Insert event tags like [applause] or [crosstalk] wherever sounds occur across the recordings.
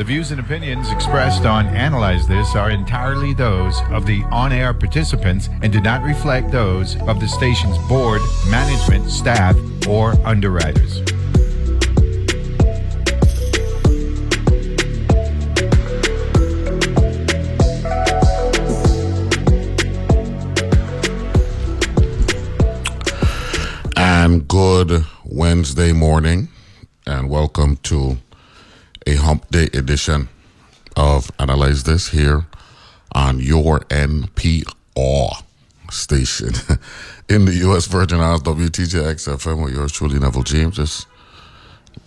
The views and opinions expressed on Analyze This are entirely those of the on air participants and do not reflect those of the station's board, management, staff, or underwriters. And good Wednesday morning, and welcome to a hump day edition of Analyze This here on your NPR station [laughs] in the U.S. Virgin Islands, WTJX FM, with yours truly, Neville James. Just,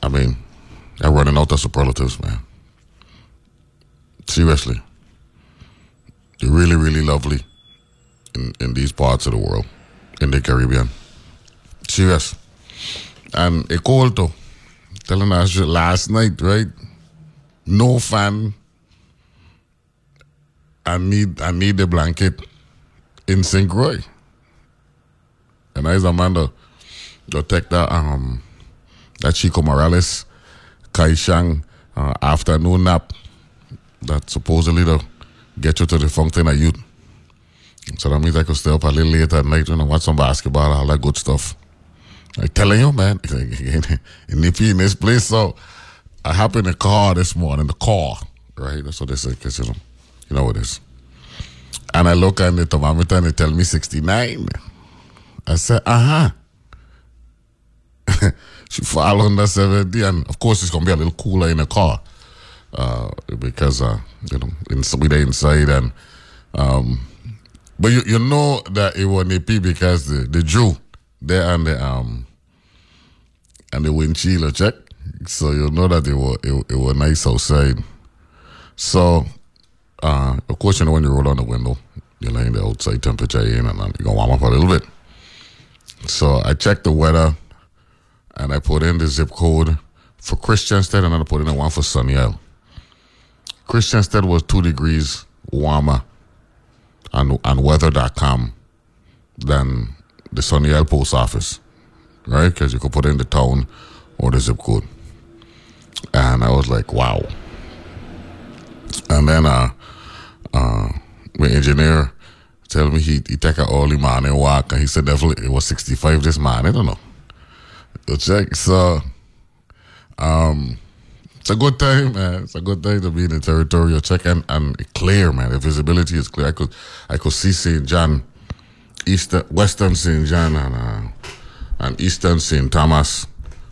I mean, I'm running out of superlatives, man. Seriously. They're really, really lovely in, in these parts of the world, in the Caribbean. Serious. And a call to telling us last night, right? No fan. I need I need a blanket in St. Croix. And I Amanda to take that um that Chico Morales Kai Shang uh, afternoon nap that supposedly to get you to the fountain of youth. So that means I could stay up a little later at night you know, watch some basketball, all that good stuff. I'm telling you, man, if [laughs] you in this place, so I hop in the car this morning, the car, right? That's what they say, because you know, you know what it is. And I look at the thermometer and they tell me 69. I said, uh [laughs] huh. she fall under 70, and of course, it's going to be a little cooler in the car uh, because, uh, you know, we there inside. And, um, but you, you know that it was AP because the, the Drew, there and the um and the wind chiller check. So you know that it was it, it was nice outside. So uh of course you know when you roll down the window, you're letting the outside temperature in and you're gonna warm up a little bit. So I checked the weather and I put in the zip code for Christiansted and I put in the one for Sunny Isle. Christiansted was two degrees warmer on on weather.com than the Sunny Isle post office, right? Because you could put in the town or the zip code. And I was like, wow. And then uh, uh, my engineer tell me he, he take an early morning walk and he said definitely it was 65 this morning. I don't know. You check. So um, it's a good time, man. It's a good time to be in the territorial check and, and clear, man. The visibility is clear. I could I could see St. John Eastern, Western St. John and, uh, and Eastern St. Thomas.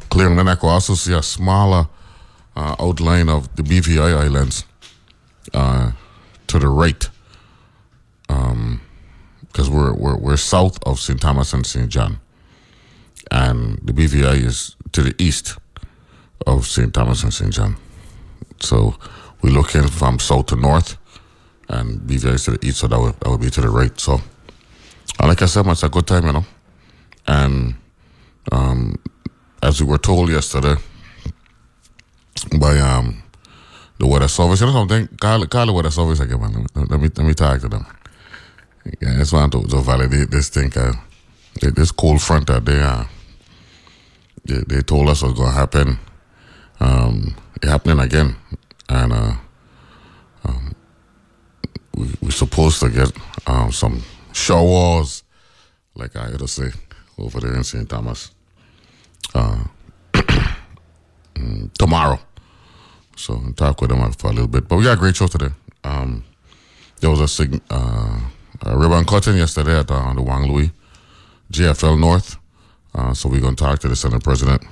Clear, and then I could also see a smaller uh, outline of the BVI Islands uh, to the right. Because um, we're, we're, we're south of St. Thomas and St. John. And the BVI is to the east of St. Thomas and St. John. So we're looking from south to north, and BVI is to the east, so that would, that would be to the right. So and like I said, it's a good time, you know. And um, as we were told yesterday by um, the weather service, you know something? Call, call the weather service again, man. Let me let me talk to them. Yeah, I just want to, to validate this thing. Uh, this cold front that they, uh, they they told us was to happen. Um, it happening again, and uh, um, we we're supposed to get um, some showers, like I gotta say, over there in St. Thomas. Uh, [clears throat] tomorrow. So talk with them for a little bit. But we got a great show today. Um, there was a, sig- uh, a ribbon cutting yesterday at uh, the Juan Luis JFL North. Uh, so we're going to talk to the Senate President,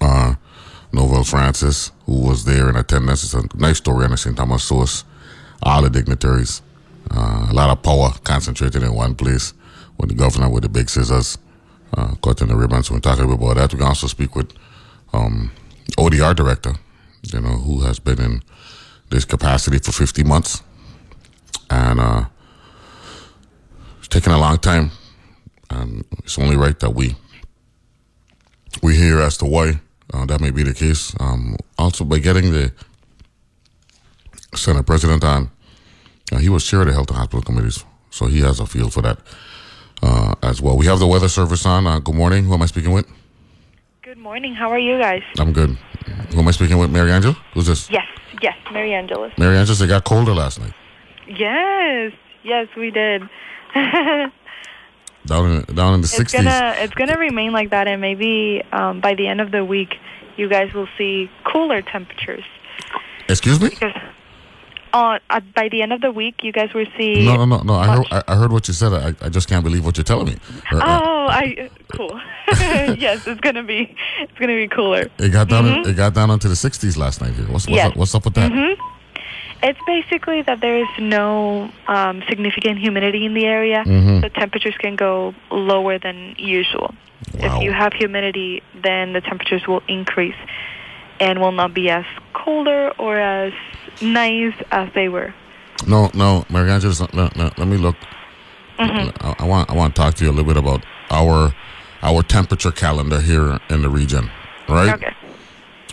uh, Novelle Francis, who was there in attendance. It's a nice story on the St. Thomas source. All the dignitaries. Uh, a lot of power concentrated in one place with the governor with the big scissors uh, cutting the ribbons. So we're talking about that. We can also speak with um, ODR director, you know, who has been in this capacity for 50 months. And uh, it's taken a long time. And it's only right that we we hear as to why uh, that may be the case. Um, also, by getting the Senate President on, uh, he was chair of the Health and Hospital Committees, so he has a feel for that uh, as well. We have the weather service on. Uh, good morning. Who am I speaking with? Good morning. How are you guys? I'm good. Who am I speaking with? Mary Angel? Who's this? Yes, yes, Mary Angeles. Mary Angel, it got colder last night. Yes, yes, we did. [laughs] Down in, down in the It's 60s. gonna it's gonna remain like that, and maybe um, by the end of the week, you guys will see cooler temperatures. Excuse me? Because uh, uh, by the end of the week, you guys will see. No, no, no, no. I heard, I, heard what you said. I, I just can't believe what you're telling me. Uh, Oh, I cool. [laughs] yes, it's gonna be it's gonna be cooler. it got down. It got down into the 60s last night here. What's what's, Yes. up, what's up with that? It's basically that there is no um, significant humidity in the area, Mhm. so temperatures can go lower than usual. Wow. If you have humidity, then the temperatures will increase and will not be as colder or as nice as they were. No, no, Mary Angel, let, let, me look. I, I want I want to talk to you a little bit about our our temperature calendar here in the region, right? Okay.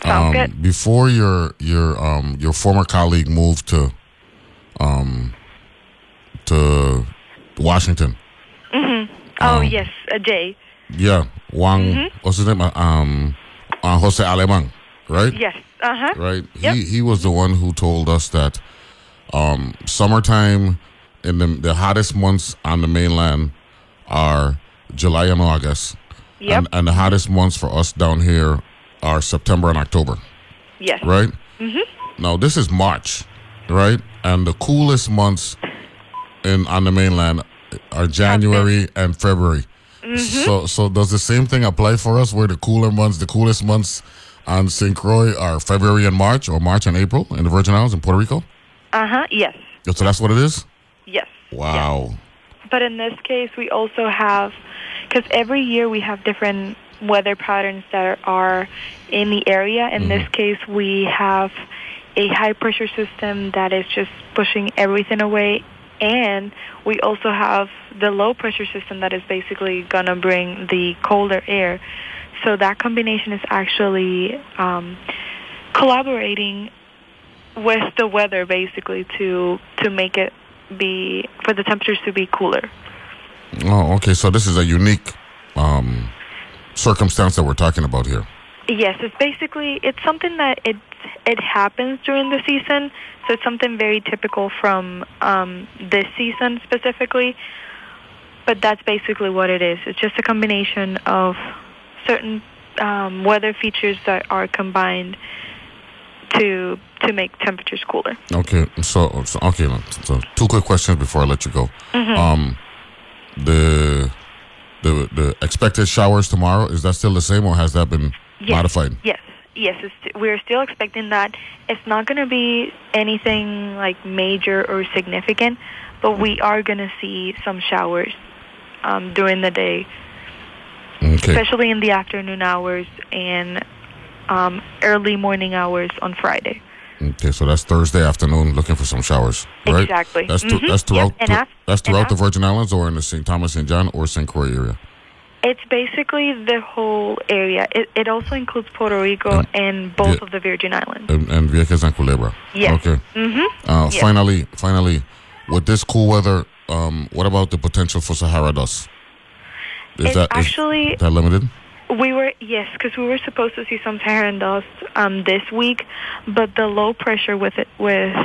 Sounds um, good. Before your your um your former colleague moved to um to Washington, Oh, um, yes, a J. yeah, Wang, what's his name? Uh, Um, uh, Jose Aleman, right? Yes. Uh huh. right? Yep. He he was the one who told us that um, summertime in the the hottest months on the mainland are July and August, Yep. and, and the hottest months for us down here are September and October, yes. right? Mm-hmm. Now this is March, right? And the coolest months in on the mainland are January and February. Mm-hmm. So so does the same thing apply for us? Where the cooler months, the coolest months on St. Croix are February and March, or March and April in the Virgin Islands in Puerto Rico? Uh huh. Yes. So that's what it is. Yes. Wow. But in this case, we also have, because every year we have different weather patterns that are in the area. In this case, we have a high pressure system that is just pushing everything away. And we also have the low pressure system that is basically going to bring the colder air. So that combination is actually um, collaborating with the weather basically to to make it be for the temperatures to be cooler. Oh, okay. So this is a unique um, circumstance that we're talking about here. Yes, it's basically it's something that it it happens during the season, so it's something very typical from um, this season specifically. But that's basically what it is. It's just a combination of certain um, weather features that are combined to to make temperatures cooler. Okay. So, so okay. So two quick questions before I let you go. Um, the the the expected showers tomorrow is that still the same, or has that been Yes. modified? Yes, yes, it's, we're still expecting that. It's not going to be anything like major or significant, but we are going to see some showers um, during the day, Okay. especially in the afternoon hours and um, early morning hours on Friday. Okay, so that's Thursday afternoon. Looking for some showers, right? Exactly. That's thro- Mhm. that's Yep, throughout and thro- af- that's and throughout the Virgin Islands, or in the St. Thomas St. John or St. Croix area. It's basically the whole area. It, it also includes Puerto Rico Mm. and both Yeah. of the Virgin Islands. and, and Vieques and Culebra. Yes. Okay. Mm-hmm. Uh, Yes. Finally, finally, with this cool weather, um, what about the potential for Sahara dust? Is It's that is actually that limited? We were yes, because we were supposed to see some Saharan dust um, this week, but the low pressure with it with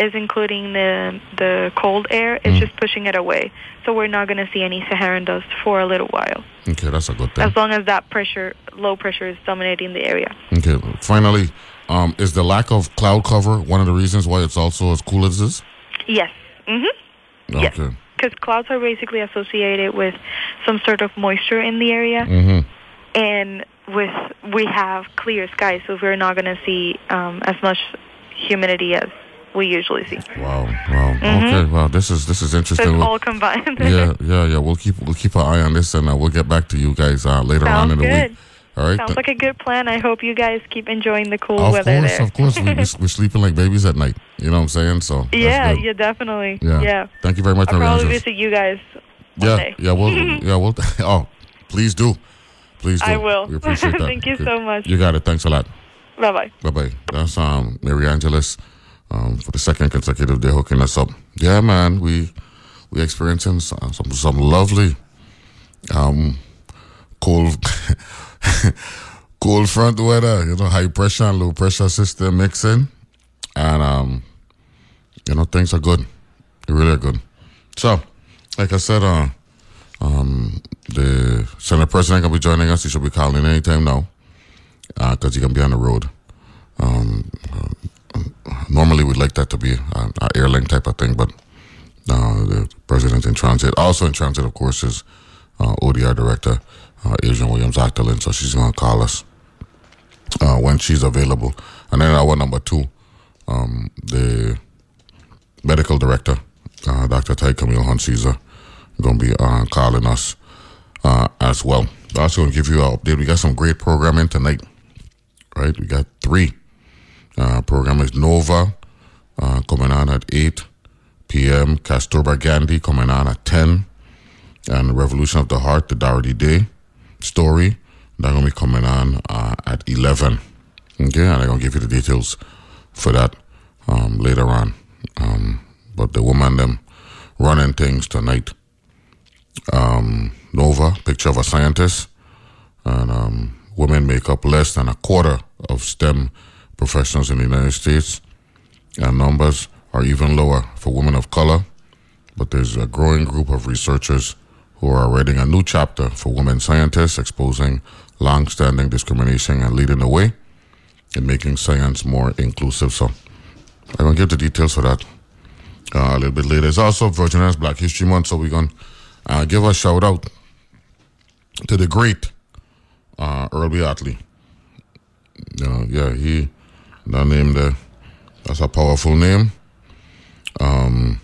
is including the the cold air is Mm. just pushing it away. So we're not going to see any Saharan dust for a little while, Okay, that's a good thing. as long as that pressure, low pressure, is dominating the area. Okay. Finally, um, is the lack of cloud cover one of the reasons why it's also as cool as this? Yes. Mm-hmm. Yes. Because clouds are basically associated with some sort of moisture in the area, Mm-hmm. and with we have clear skies, so we're not going to see um, as much humidity as we usually see. Wow. Wow. Okay. Wow. This is this is Mm-hmm. So interesting. it's all combined. yeah. Yeah. Yeah. We'll keep we'll keep an eye on this, and uh, we'll get back to you guys uh, later on Sounds in the good. week. All right. Sounds like a good plan. I hope you guys keep enjoying the cool of weather course, there. of course. we, we're [laughs] sleeping like babies at night. You know what I'm saying? So yeah, yeah, definitely. Yeah. Yeah. Thank you very much, I'll probably visit you guys Yeah, day. yeah, we'll, [laughs] yeah, we'll. [laughs] Oh, please do, please do. I will. We appreciate that. Thank you so much. You got it. Thanks a lot. Bye bye. Bye bye. That's um Mary Angeles, um for the second consecutive day hooking us up. Yeah, man, we we experiencing some some, some lovely, um, cold, [laughs] cold front weather, you know, high pressure and low pressure system mixing. And, um, you know, things are good. They really are good. So, like I said, uh, um, the Senate President can be joining us. He should be calling anytime now Uh because he can be on the road. Um, uh, normally, we'd like that to be an airlink type of thing, but uh, the president in transit. Also in transit, of course, is uh, ODR director uh, Adrienne Williams Octalien, so she's to call us uh, when she's available. And then our number two, um, the medical director, uh, Dr. Ty Camille Hunt Caesar, to be uh, calling us uh, as well. Also, to give you an update. We got some great programming tonight, right? We got three uh, programmers Nova uh, coming on at 8 p.m., Kasturba Gandhi coming on at 10, and Revolution of the Heart, the Dorothy Day story. They're going to be coming on uh, at 11. Okay, and I'm going to give you the details for that um, later on. Um, but the woman, them running things tonight. Um, Nova, picture of a scientist. And um, women make up less than a quarter of STEM professionals in the United States. And numbers are even lower for women of color. But there's a growing group of researchers who are writing a new chapter for women scientists, exposing long-standing discrimination and leading the way in making science more inclusive. So I'm going to give the details for that uh, a little bit later. It's also Virgin Islands Black History Month, so we're going to uh, give a shout out to the great uh, Earle B. Ottley. Uh, yeah, he, that name there, that's a powerful name. Um,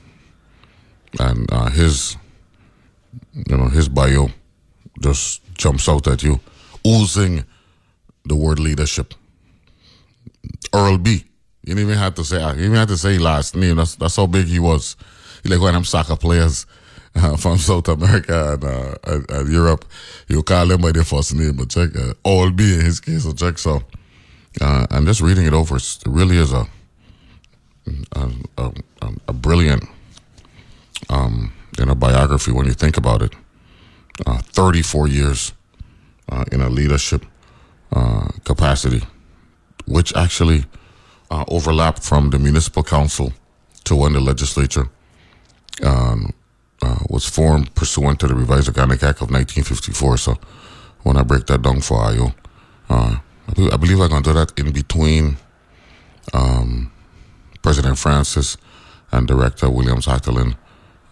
and uh, his, you know, his bio just jumps out at you, oozing the word leadership. Earle B. You didn't even have to say. You didn't even have to say last name. That's that's how big he was. He like one of them soccer players uh, [laughs] from South America and, uh, and, and, Europe. You call them by their first name, but check uh, Earle B in his case. So check so. Uh, and just reading it over, it really is a a, a, a brilliant um, in a biography when you think about it. Uh, 34 years uh, in a leadership uh, capacity, which actually uh, overlapped from the municipal council to when the legislature um, uh, was formed pursuant to the Revised Organic Act of 1954. So when I break that down for you, uh, I believe I'm going to do that in between um, President Francis and Director Williams Octalien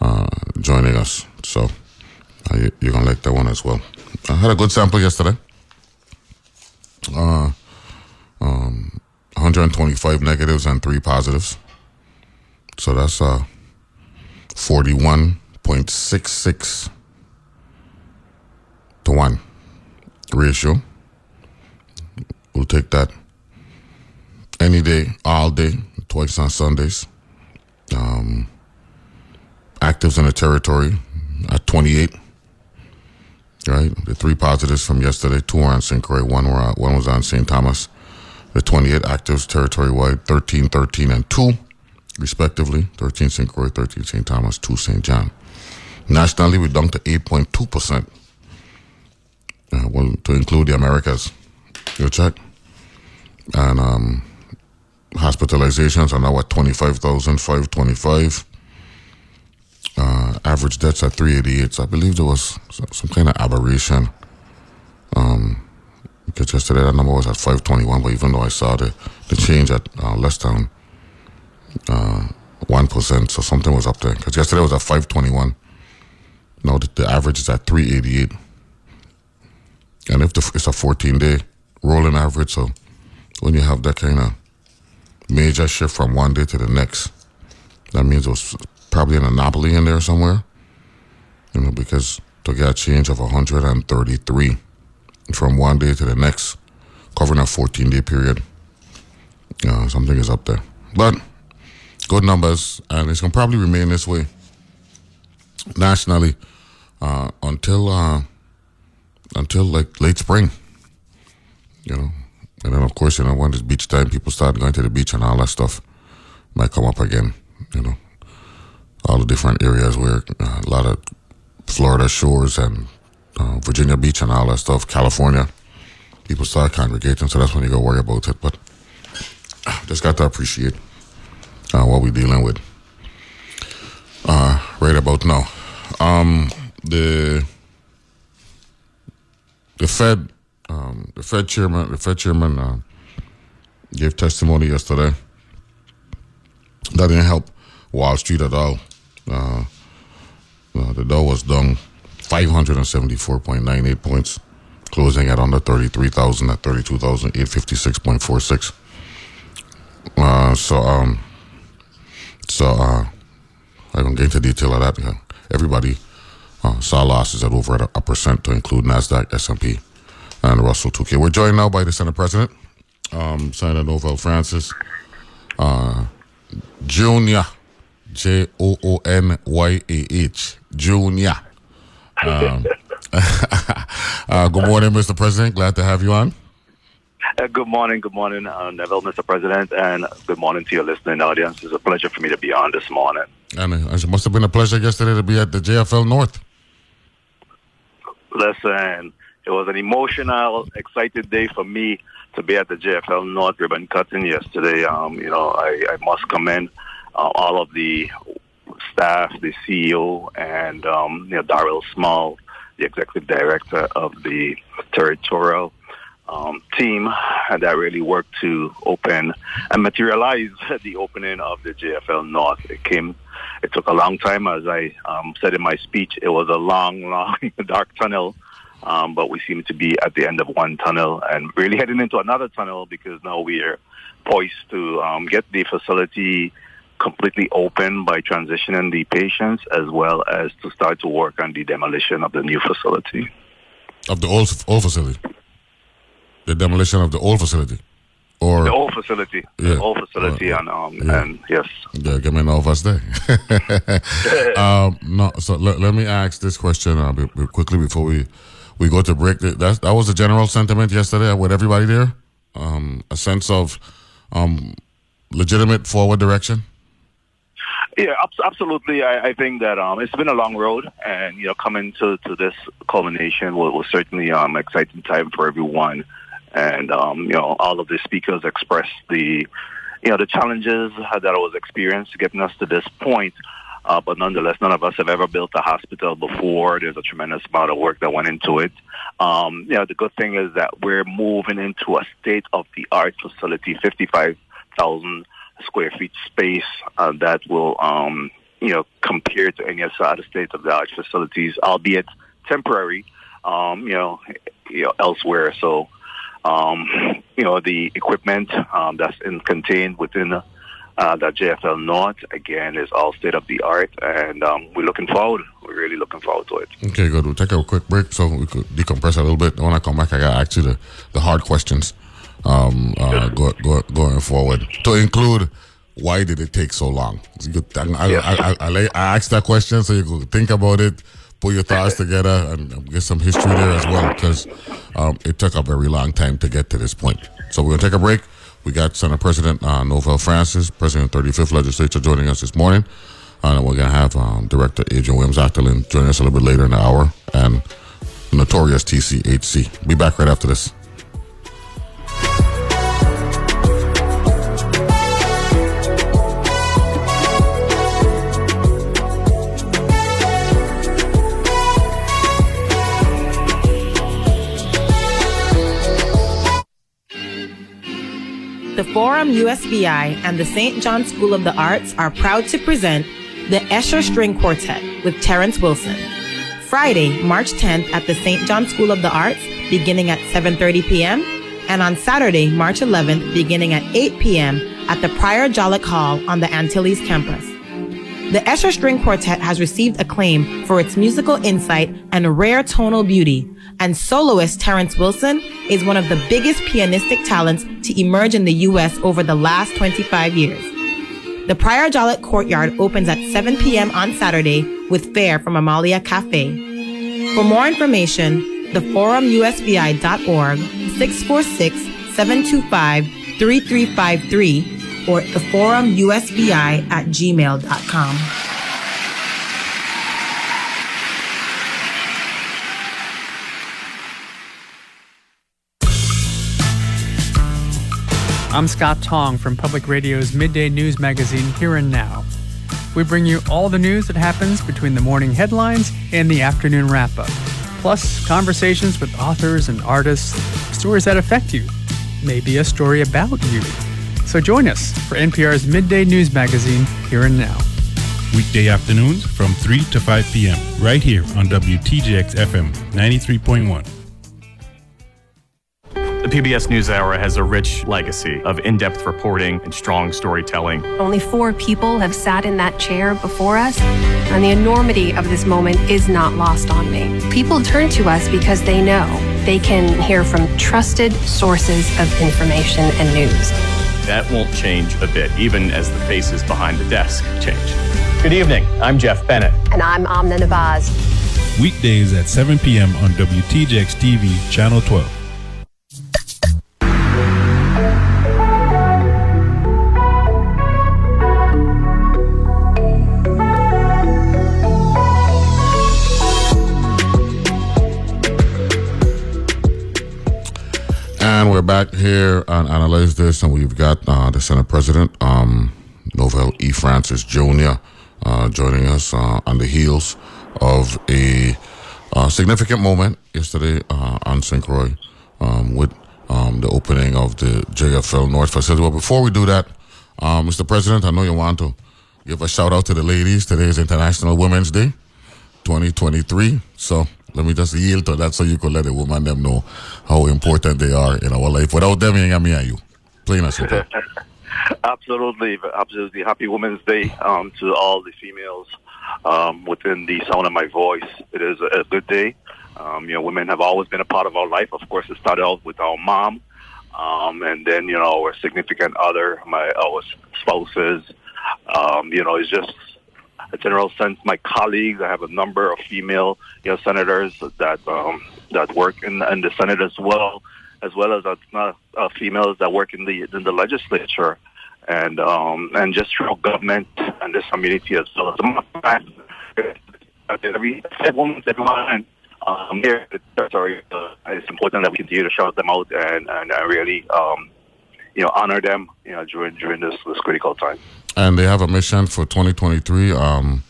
uh, joining us. So uh, you, you're going to like that one as well. I had a good sample yesterday. Uh, um, 125 negatives and three positives. So that's uh, 41.66 to 1 ratio. We'll take that any day, all day, twice on Sundays. Um, actives in the territory at 28. Right, the three positives from yesterday, two were on St. Croix, one were one was on St. Thomas. The 28 actives territory wide, 13, 13, and 2, respectively. 13 St. Croix, 13 St. Thomas, 2 St. John. Nationally, we dunked to 8.2%, uh, well, to include the Americas. You check. And um, hospitalizations are now at 25,525. Uh, average deaths at 388. So I believe there was some kind of aberration. Um, because yesterday that number was at 521, but even though I saw the, the change at uh, less than uh, 1%, so something was up there. Because yesterday was at 521. Now the, the average is at 388. And if the, it's a 14 day rolling average, so when you have that kind of major shift from one day to the next, that means it was probably an anomaly in there somewhere. You know, because to get a change of 133 from one day to the next, covering a 14 day period, uh, something is up there. But good numbers, and it's going to probably remain this way nationally uh, until uh, until like late spring. You know, and then of course, you know, when it's beach time, people start going to the beach and all that stuff might come up again. You know, all the different areas where uh, a lot of Florida shores and uh, Virginia Beach and all that stuff, California. people start congregating. So that's when you go worry about it. But uh, just got to appreciate uh, what we're dealing with uh, right about now. Um, the the Fed, um, the Fed chairman, the Fed chairman uh, gave testimony yesterday. That didn't help Wall Street at all. Uh, uh, the Dow was down 574.98 points, closing at under 33,000 at 32,856.46. Uh, so, um, so, uh, I won't get into detail of that. Everybody uh, saw losses at over a, percent to include Nasdaq, S&P, and Russell 2K. We're joined now by the Senate President, um, Senator Novelle Francis uh, Junior, J O O N Y A H, Junior. Um, [laughs] uh, good morning, Mr. President. Glad to have you on. Uh, good morning, good morning, uh, Neville, Mr. President, and good morning to your listening audience. It's a pleasure for me to be on this morning. And it must have been a pleasure yesterday to be at the JFL North. Listen, it was an emotional, excited day for me to be at the JFL North ribbon cutting yesterday. Um, you know, I, I must commend uh, all of the staff, the CEO, and um, you know Daryl Small, the executive director of the territorial um, team that really worked to open and materialize [laughs] the opening of the JFL North. It came, it took a long time, as I um, said in my speech. It was a long, [laughs] long, dark tunnel, um, but we seem to be at the end of one tunnel and really heading into another tunnel because now we are poised to um, get the facility completely open by transitioning the patients as well as to start to work on the demolition of the new facility. Of the old, old facility? The demolition of the old facility? Or the old facility, Yeah. the old facility, Uh, and um, yeah. and yes, Yeah, give me an of us there. um, no, so let, let me ask this question uh, be, be- quickly before we, we go to break. That that was the general sentiment yesterday with everybody there. Um, a sense of um, legitimate forward direction. Yeah, abs- absolutely. I, I think that um, it's been a long road, and you know, coming to, to this culmination was, was certainly um exciting time for everyone. And um, you know, all of the speakers expressed the you know the challenges that I was experienced getting us to this point. Uh, but nonetheless, none of us have ever built a hospital before. There's a tremendous amount of work that went into it. Um, you know, the good thing is that we're moving into a state-of-the-art facility, 55,000 square feet space uh, that will, um, you know, compare to any other state-of-the-art facilities, albeit temporary, um, you know, you know, elsewhere. So, um, you know, the equipment um, that's in, contained within uh, the JFL North, again, is all state-of-the-art, and um, we're looking forward. We're really looking forward to it. Okay, good. We'll take a quick break so we could decompress a little bit. When I come back, I got to ask you the, the hard questions um, uh, go, go, going forward. To include, why did it take so long? I, I, I, I, I, I asked that question so you could think about it, put your thoughts together, and get some history there as well, because um, it took a very long time to get to this point. So we're going to take a break. We got Senate President uh, Novelle Francis, President of the 35th Legislature, joining us this morning. Uh, and we're going to have um, Director Adrienne Williams Octalien join us a little bit later in the hour, and Notorious TCHC. Be back right after this. The Forum USVI and the St. John School of the Arts are proud to present the Escher String Quartet with Terrence Wilson. Friday, March 10th at the St. John School of the Arts beginning at 7:30 p.m. and on Saturday, March 11th beginning at 8 p.m. at the Prior Jollick Hall on the Antilles campus. The Escher String Quartet has received acclaim for its musical insight and rare tonal beauty, and soloist Terrence Wilson is one of the biggest pianistic talents to emerge in the U.S. over the last 25 years. The Prior Jollick Courtyard opens at 7 p.m. on Saturday with fare from Amalia Cafe. For more information, theforumusvi.org, 646-725-3353, or theforumusvi at gmail.com. I'm Scott Tong from Public Radio's midday news magazine Here and Now. We bring you all the news that happens between the morning headlines and the afternoon wrap up, plus conversations with authors and artists, stories that affect you, maybe a story about you. So join us for NPR's midday news magazine Here and Now. Weekday afternoons from 3 to 5 p.m. right here on WTJX FM 93.1. The PBS NewsHour has a rich legacy of in depth reporting and strong storytelling. Only four people have sat in that chair before us, and the enormity of this moment is not lost on me. People turn to us because they know they can hear from trusted sources of information and news. That won't change a bit, even as the faces behind the desk change. Good evening. I'm Jeff Bennett. And I'm Amna Nawaz. Weekdays at 7 p.m. on WTJX TV, Channel 12. We're back here and Analyze This, and we've got uh, the Senate President, um, Novelle E. Francis Jr., uh, joining us uh, on the heels of a uh, significant moment yesterday uh, on St. Croix um, with um, the opening of the JFL North facility. But before we do that, Mr. Um, President, I know you want to give a shout out to the ladies. Today is International Women's Day 2023. So let me just yield to that so you could let the woman them know how important they are in our life. Without them, you me and you. Plain and simple. [laughs] absolutely, absolutely. Happy Women's Day um, to all the females um, within the sound of my voice. It is a, good day. Um, you know, women have always been a part of our life. Of course, it started out with our mom, um, and then you know our significant other, my our spouses. Um, you know, it's just a general sense. My colleagues, I have a number of female, you know, senators that um, that work in, in the Senate as well, as well as uh, uh, females that work in the in the legislature, and um, and just throughout government and this community as well. As every woman, everyone um, here territory, uh, it's important that we continue to shout them out and and uh, really. Um, you know, honor them, you know, during during this this critical time and they have a mission for 2023. Um,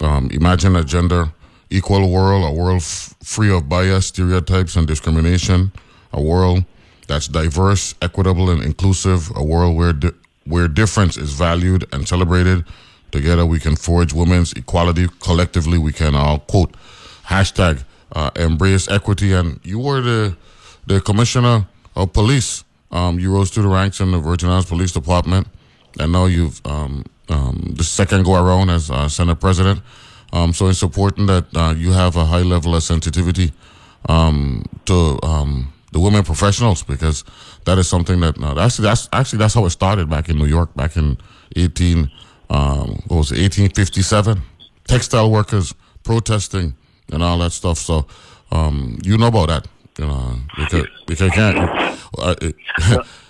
um, imagine a gender equal world, a world f- free of bias, stereotypes, and discrimination, a world that's diverse, equitable, and inclusive, a world where di- where difference is valued and celebrated. Together, we can forge women's equality. Collectively, we can all quote hashtag uh, embrace equity. And you were the the commissioner of police. Um, you rose through the ranks in the Virgin Islands Police Department. I know you've um, um, the second go around as uh, Senate President. Um, so it's important that uh, you have a high level of sensitivity um, to um, the women professionals because that is something that uh, actually that's actually that's how it started back in New York back in eighteen um, what was it eighteen fifty seven textile workers protesting and all that stuff. So you know about that, you know, because because can't. [laughs] Uh,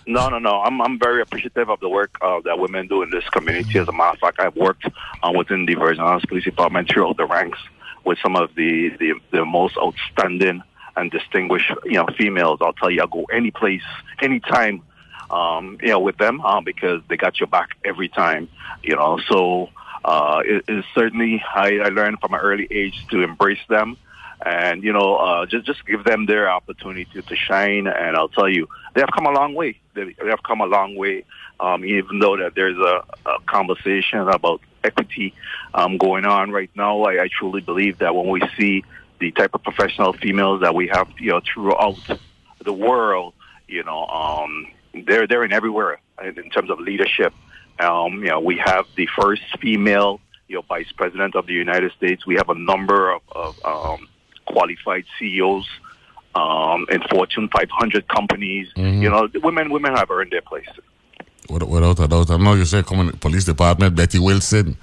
No, no, no. I'm I'm very appreciative of the work uh, that women do in this community. As a matter of fact, I've worked uh, within the Virgin Islands Police Department throughout the ranks with some of the, the, the most outstanding and distinguished you know females. I'll tell you, I'll go any place, anytime, um, you know, with them uh, because they got your back every time. You know, so uh, it, it certainly I, I learned from an early age to embrace them and you know uh, just just give them their opportunity to, to shine. And I'll tell you, they have come a long way. They, they have come a long way. Um, even though that there's a, a conversation about equity um, going on right now, I, I truly believe that when we see the type of professional females that we have, you know, throughout the world, you know, um, they're they're in everywhere in terms of leadership. Um, you know, we have the first female, you know, vice president of the United States. We have a number of, of um, qualified CEOs um, in Fortune 500 companies. Mm-hmm. You know, women women have earned their place. Without a doubt, I know you say coming police department, Betty Wilson.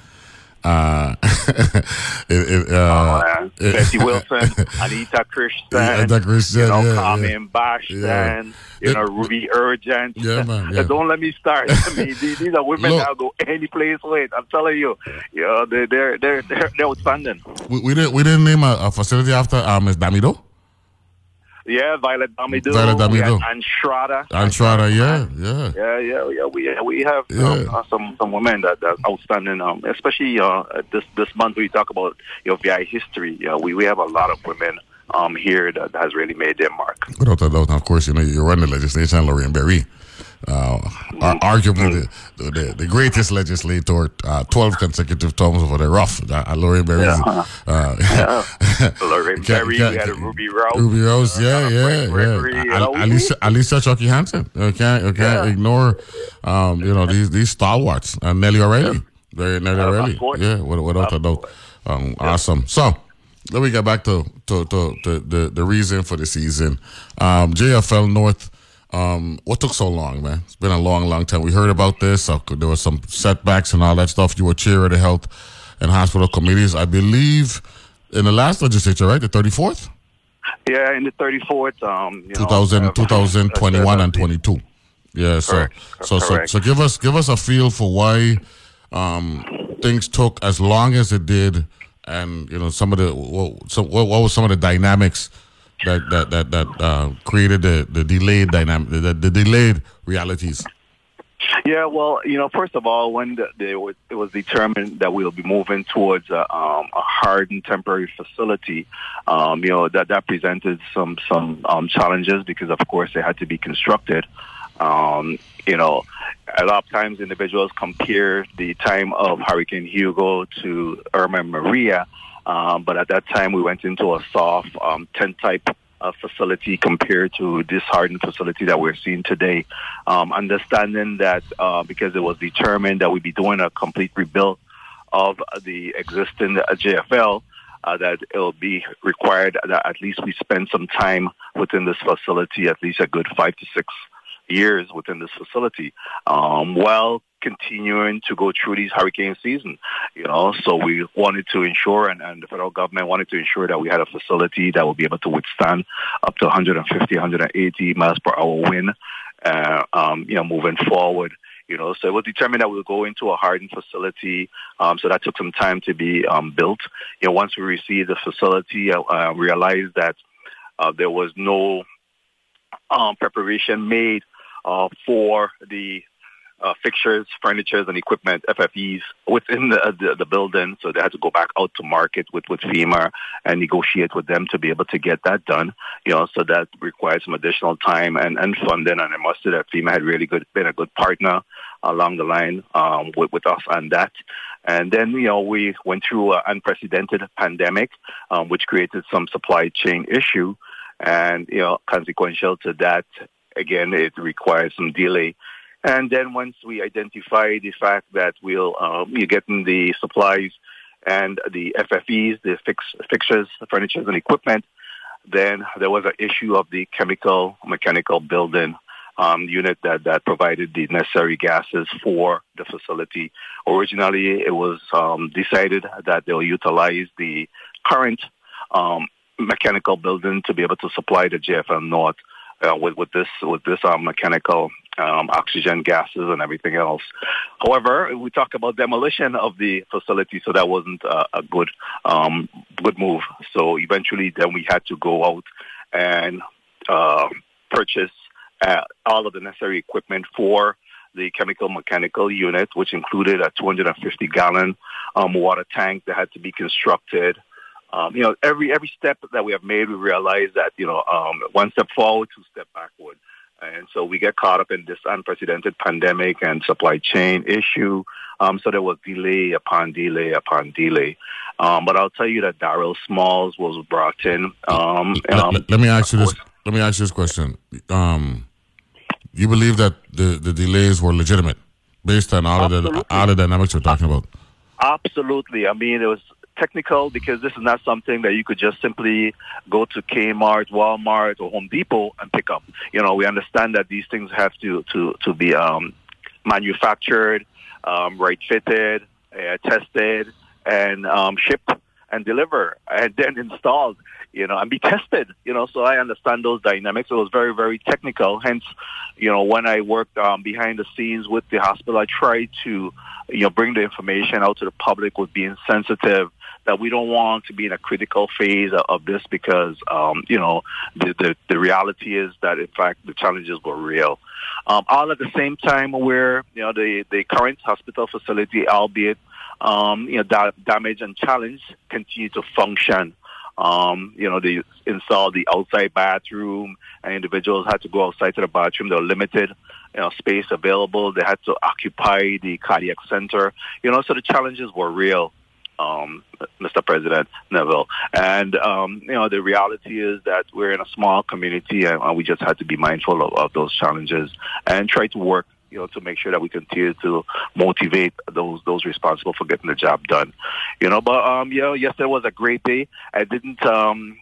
Uh, [laughs] it, it, uh, oh, Betty [laughs] Wilson, Anita Christian, Anita Christian, you know, yeah, Carmen yeah. Bashton, yeah. you know, Ruby Urgent. Yeah, man. [laughs] Yeah. Don't let me start. I mean, these, these are women that go any place with. I'm telling you, you know, they're they're they're they're, they're outstanding. We, we didn't we didn't name a, a facility after uh, Miss Damido. Yeah, Violet Damido. Violet Damido. Anstrada. Anstrada, yeah, yeah. Yeah, yeah, yeah. We we have Yeah. um, some some women that that outstanding. Um, especially uh, this this month we talk about your VI history. Yeah, we we have a lot of women um here that has really made their mark. Without a doubt, of course, you know, you run the legislation, Lorraine Berry. Uh, are arguably the, the, the greatest legislator, uh, 12 consecutive terms over the rough. Uh, Lorraine Berry. Yeah. Uh, Lorraine [laughs] Can- Berry, we had a Ruby Rose. Ruby Rose, yeah, yeah, Gregory, yeah. Al- Alicia, Alicia Chucky Hansen. You you can't Yeah. ignore, um, you know, these these stalwarts. And Nelly O'Reilly. Very Nelly Uh, O'Reilly. Yeah, without, without a doubt. Um, Awesome. So, let me get back to to, to, to the, the reason for the season. Um, JFL North. Um, what took so long, man? It's been a long, long time. We heard about this. Uh, there were some setbacks and all that stuff. You were chair of the health and hospital committees, I believe, in the last legislature, right? The thirty fourth. Yeah, in the 34th, um, you know, 2000, uh, 2021 and uh, 22. Yeah, so Correct. so so so give us give us a feel for why um, things took as long as it did, and you know some of the what, so what, what was some of the dynamics that that that that uh, created the the delayed dynamic the, the delayed realities. Yeah, well, you know, first of all, when the, were, it was determined that we'll be moving towards a, um, a hardened temporary facility, um, you know, that that presented some some um, challenges because, of course, they had to be constructed. Um, you know, a lot of times individuals compare the time of Hurricane Hugo to Irma and Maria, um, but at that time we went into a soft um, tent type uh, facility compared to this hardened facility that we're seeing today. Um, understanding that uh, because it was determined that we'd be doing a complete rebuild of the existing JFL, uh, that it'll be required that at least we spend some time within this facility, at least a good five to six years within this facility, um, while continuing to go through these hurricane season. You know, so we wanted to ensure, and, and the federal government wanted to ensure that we had a facility that would be able to withstand up to 150, 180 miles per hour wind. Uh, um, you know, moving forward. You know, so it was determined that we'll go into a hardened facility. Um, so that took some time to be um, built. You know, once we received the facility, I uh, realized that uh, there was no um, preparation made uh, for the uh, fixtures, furnitures, and equipment (FFEs) within the, the the building. So they had to go back out to market with with FEMA and negotiate with them to be able to get that done. You know, so that required some additional time and, and funding. And I must say that FEMA had really good been a good partner along the line um, with with us on that. And then you know we went through an unprecedented pandemic, um, which created some supply chain issue, and you know consequential to that, again it requires some delay. And then once we identify the fact that we'll um, you're getting the supplies and the FFEs, the fix, fixtures, furniture, and equipment, then there was an issue of the chemical mechanical building um, unit that, that provided the necessary gases for the facility. Originally, it was um, decided that they'll utilize the current um, mechanical building to be able to supply the JFL North uh, with, with this with this um, mechanical um, oxygen gases and everything else. However, we talk about demolition of the facility, so that wasn't uh, a good um, good move. So eventually, then we had to go out and uh, purchase uh, all of the necessary equipment for the chemical mechanical unit, which included a 250 gallon um, water tank that had to be constructed. Um, you know, every every step that we have made, we realize that you know, um, one step forward, two step backward, and so we get caught up in this unprecedented pandemic and supply chain issue. Um, so there was delay upon delay upon delay. Um, but I'll tell you that Daryl Smalls was brought in. Um, Let, um, let- me ask you this. Let me ask you this question. Um, you believe that the, the delays were legitimate based on all of the Absolutely. all the dynamics we're talking about? Absolutely. I mean, it was technical because this is not something that you could just simply go to Kmart, Walmart, or Home Depot and pick up. You know, we understand that these things have to to to be um, manufactured, um, right fitted, uh, tested, and um, shipped and delivered, and then installed. You know, and be tested. You know, so I understand those dynamics. It was very, very technical. Hence, you know, when I worked um, behind the scenes with the hospital, I tried to, you know, bring the information out to the public with being sensitive that we don't want to be in a critical phase of, of this because, um, you know, the, the, the reality is that, in fact, the challenges were real. Um, all at the same time where, you know, the, the current hospital facility, albeit, um, you know, da- damaged and challenge, continue to function. Um, you know, they installed the outside bathroom, and individuals had to go outside to the bathroom. They were limited, you know, space available. They had to occupy the cardiac center. You know, so the challenges were real, um, Mr. President Novelle. And um, you know, the reality is that we're in a small community, and, we just had to be mindful of, of those challenges and try to work you know, to make sure that we continue to motivate those those responsible for getting the job done. You know, but um, you know, yesterday was a great day. I didn't um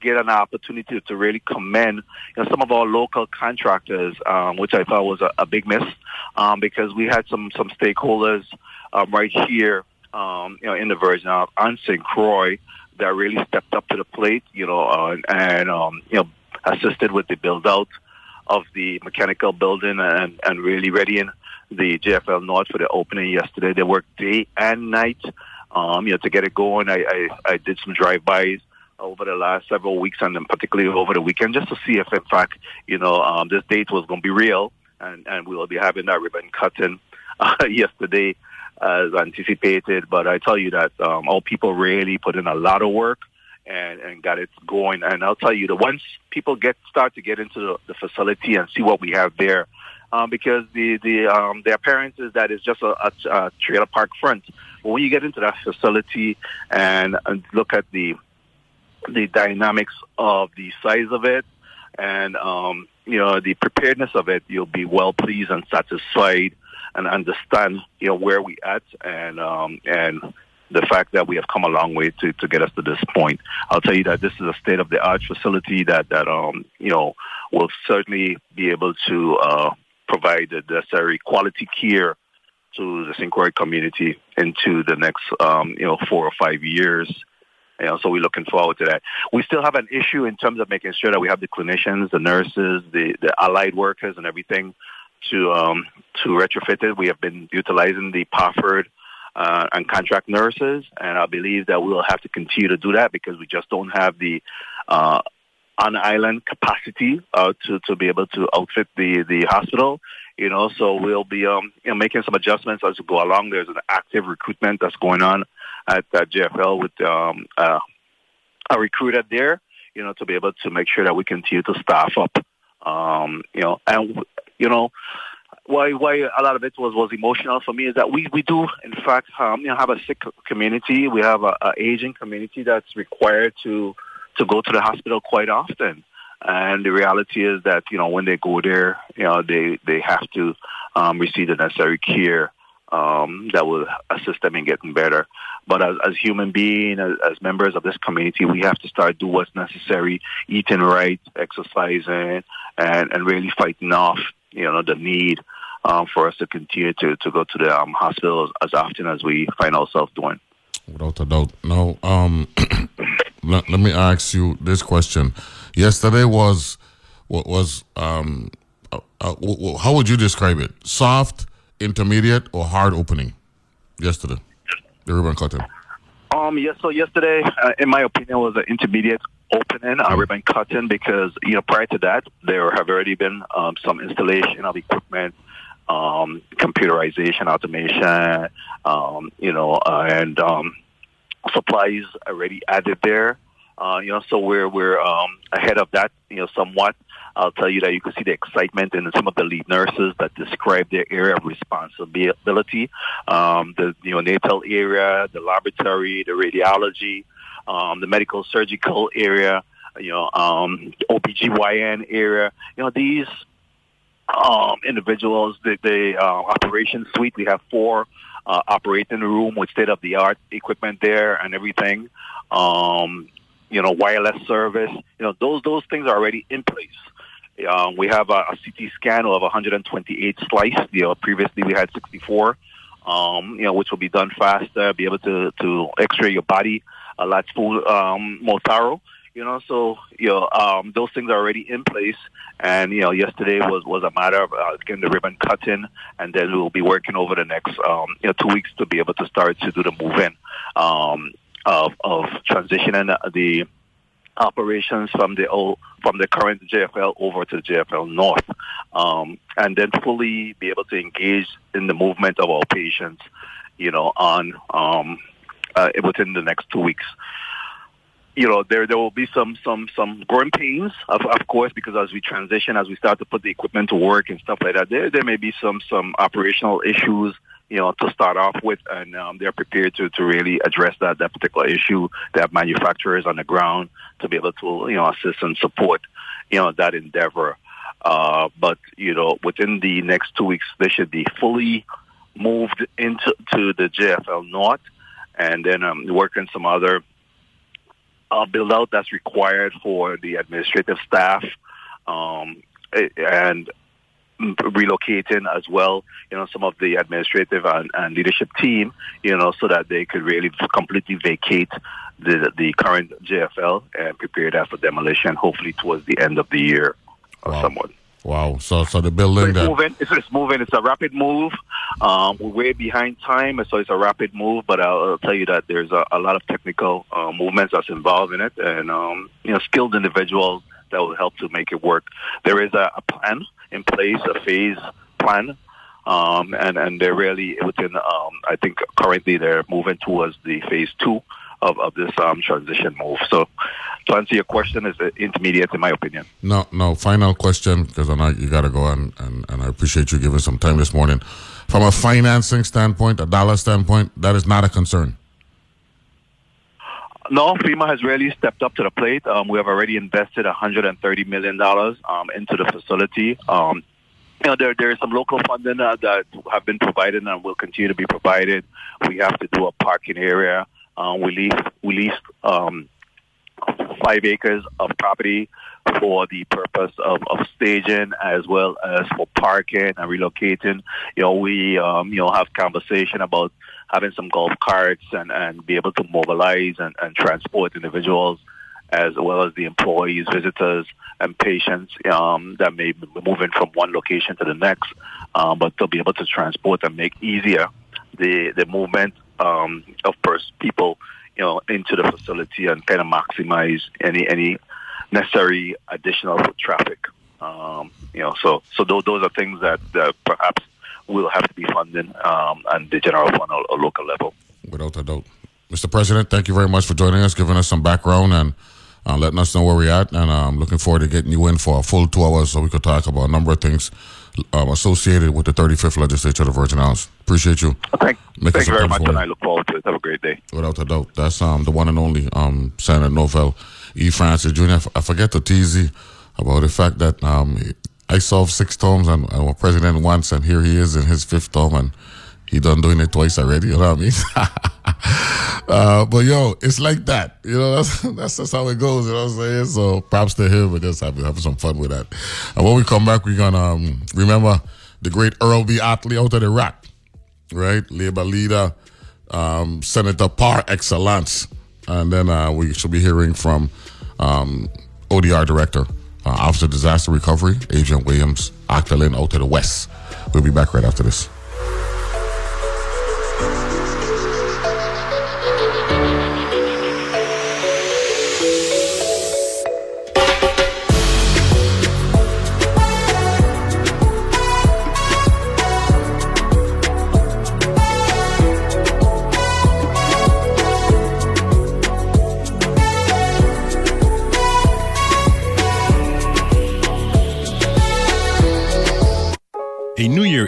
get an opportunity to really commend you know, some of our local contractors, um, which I thought was a, a big miss, um, because we had some some stakeholders um, right here, um, you know, in the Virgin Islands on St. Croix that really stepped up to the plate, you know, uh, and um, you know, assisted with the build out of the mechanical building and, and really readying the JFL North for the opening yesterday. They worked day and night, um, you know, to get it going. I, I, I did some drive-bys over the last several weeks and then particularly over the weekend just to see if, in fact, you know, um, this date was going to be real and, and we will be having that ribbon cutting [laughs] uh, yesterday as anticipated. But I tell you that um, all people really put in a lot of work and, and got it going. And I'll tell you that once people get start to get into the, the facility and see what we have there, um, because the the um, the appearance is that it's just a, a, a trailer park front. But when you get into that facility and, and look at the the dynamics of the size of it and um, you know the preparedness of it, you'll be well pleased and satisfied and understand you know where we at and um, and the fact that we have come a long way to, to get us to this point. I'll tell you that this is a state of the art facility that, that um, you know, will certainly be able to uh, provide the necessary quality care to the St. Croix community into the next, um, you know, four or five years. You know, so we're looking forward to that. We still have an issue in terms of making sure that we have the clinicians, the nurses, the, the allied workers, and everything to um, to retrofit it. We have been utilizing the PAFRD uh, and contract nurses. And I believe that we'll have to continue to do that because we just don't have the uh, on island capacity uh, to to be able to outfit the the hospital. You know, so we'll be um, you know making some adjustments as we go along. There's an active recruitment that's going on at, at JFL with um, uh, a recruiter there. You know, to be able to make sure that we continue to staff up. Um, you know, and you know, why why a lot of it was was emotional for me is that we we do in fact um, you know have a sick community. We have a, a aging community that's required to to go to the hospital quite often. And the reality is that you know when they go there, you know they they have to um, receive the necessary care um, that will assist them in getting better. But as, as human beings, as, as, members of this community, we have to start do what's necessary, eating right, exercising, and, and really fighting off, you know, the need um, for us to continue to, to go to the um, hospital as, as often as we find ourselves doing. Without a doubt. Now, um, [coughs] let, let, me ask you this question. Yesterday was what was um, uh, uh, how would you describe it? Soft, intermediate, or hard opening? Yesterday, the ribbon cutting. Um, yes. So yesterday, uh, in my opinion, was an intermediate opening, a ribbon cutting, because you know prior to that, there have already been um, some installation of equipment um, computerization, automation, um, you know, uh, and um, supplies already added there. Uh, you know, so we're we're um, ahead of that, you know, somewhat. I'll tell you that you can see the excitement in some of the lead nurses that describe their area of responsibility, um, the neonatal area, the laboratory, the radiology, um, the medical surgical area, you know, um, OBGYN area. You know, these um, individuals. The, the uh, operations suite, we have four uh, operating room with state of the art equipment there and everything. Um, you know, wireless service. You know, those those things are already in place. Um, we have a, a, CT scan of 128 slice. You know, previously we had 64. Um, you know, which will be done faster, be able to to X-ray your body a lot full, um, more thorough. You know, so you know um, those things are already in place, and you know yesterday was was a matter of uh, getting the ribbon cutting, and then we'll be working over the next um, you know two weeks to be able to start to do the move in. Um, of, of transitioning the operations from the old from the current JFL over to JFL North, um, and then fully be able to engage in the movement of our patients, you know, on um, uh, within the next two weeks. You know, there there will be some some some growing pains, of, of course, because as we transition, as we start to put the equipment to work and stuff like that, there there may be some some operational issues you know, to start off with, and um, they're prepared to, to really address that, that particular issue. They have manufacturers on the ground to be able to, you know, assist and support, you know, that endeavor. Uh, but, you know, within the next two weeks, they should be fully moved into to the JFL North and then um, working some other uh, build out that's required for the administrative staff. Um, and relocating as well, you know, some of the administrative and, and, leadership team, you know, so that they could really completely vacate the the current JFL and prepare that for demolition, hopefully towards the end of the year or wow. somewhat. Wow. So, so the building so it's moving. It's, it's, moving. It's a rapid move. Um, we're way behind time, so it's a rapid move. But I'll, I'll tell you that there's a, a lot of technical uh, movements that's involved in it, and um, you know, skilled individuals that will help to make it work. There is a, a plan in place, a phase plan. Um, and, and they're really within, um, I think currently they're moving towards the phase two of, of this um, transition move. So to answer your question, is intermediate in my opinion. No, no. Final question, because I know you got to go on, and, and I appreciate you giving some time this morning. From a financing standpoint, a dollar standpoint, that is not a concern. No, FEMA has really stepped up to the plate. Um, we have already invested $130 million um, into the facility. Um, you know, there there is some local funding uh, that have been provided and will continue to be provided. We have to do a parking area. Um, we leased we leased um, five acres of property for the purpose of, of staging as well as for parking and relocating. You know, we um, you know have conversation about having some golf carts and, and be able to mobilize and, and transport individuals as well as the employees, visitors, and patients um, that may be moving from one location to the next, um, but to be able to transport and make easier the the movement um, of pers- people, you know, into the facility and kind of maximize any any necessary additional traffic. Um, you know, so so those, those are things that, that perhaps will have to be funded um, and the general fund or, local level. Without a doubt. Mr. President, thank you very much for joining us, giving us some background and uh, letting us know where we're at. And I'm um, looking forward to getting you in for a full two hours so we could talk about a number of things um, associated with the 35th Legislature of the Virgin Islands. Appreciate you. Thank, thank you very much, and I look forward to it. Have a great day. Without a doubt. That's um, the one and only um, Senator Novelle E. Francis Jr. I forget to tease you about the fact that um, I solved six terms and I was president once, and here he is in his fifth term, and he done doing it twice already. You know what I mean? [laughs] uh, but yo, it's like that. You know, that's [laughs] that's just how it goes. You know what I'm saying? So props to him, but just having have some fun with that. And when we come back, we're gonna um, remember the great Earle B. Ottley out of the Iraq, right? Labor leader, um, Senator par excellence, and then uh, we should be hearing from um, ODR director uh, Officer Disaster Recovery, Agent Williams, Octalien out to the west. We'll be back right after this.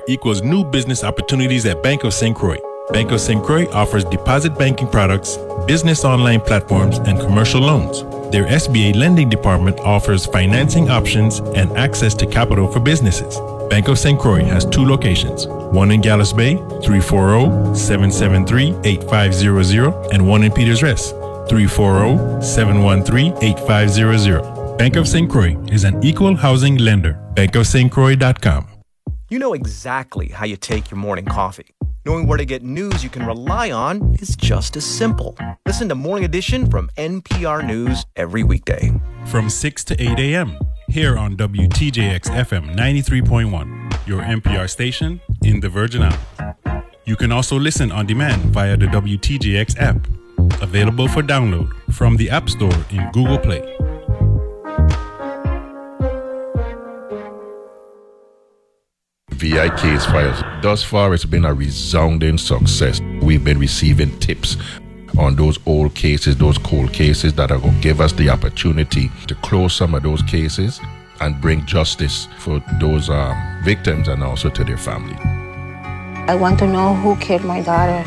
Equals new business opportunities at Bank of St. Croix. Bank of St. Croix offers deposit banking products, business online platforms, and commercial loans. Their SBA lending department offers financing options and access to capital for businesses. Bank of St. Croix has two locations, one in Gallows Bay, 340-773-8500, and one in Peters Rest, 340-713-8500. Bank of St. Croix is an equal housing lender. bankofstcroix.com. You know exactly how you take your morning coffee. Knowing where to get news you can rely on is just as simple. Listen to Morning Edition from NPR News every weekday. From 6 to 8 a.m. here on WTJX FM 93.1, your NPR station in the Virgin Islands. You can also listen on demand via the WTJX app. available for download from the App Store in Google Play. VI case files. Thus far, it's been a resounding success. We've been receiving tips on those old cases, those cold cases that are going to give us the opportunity to close some of those cases and bring justice for those um, victims and also to their family. I want to know who killed my daughter.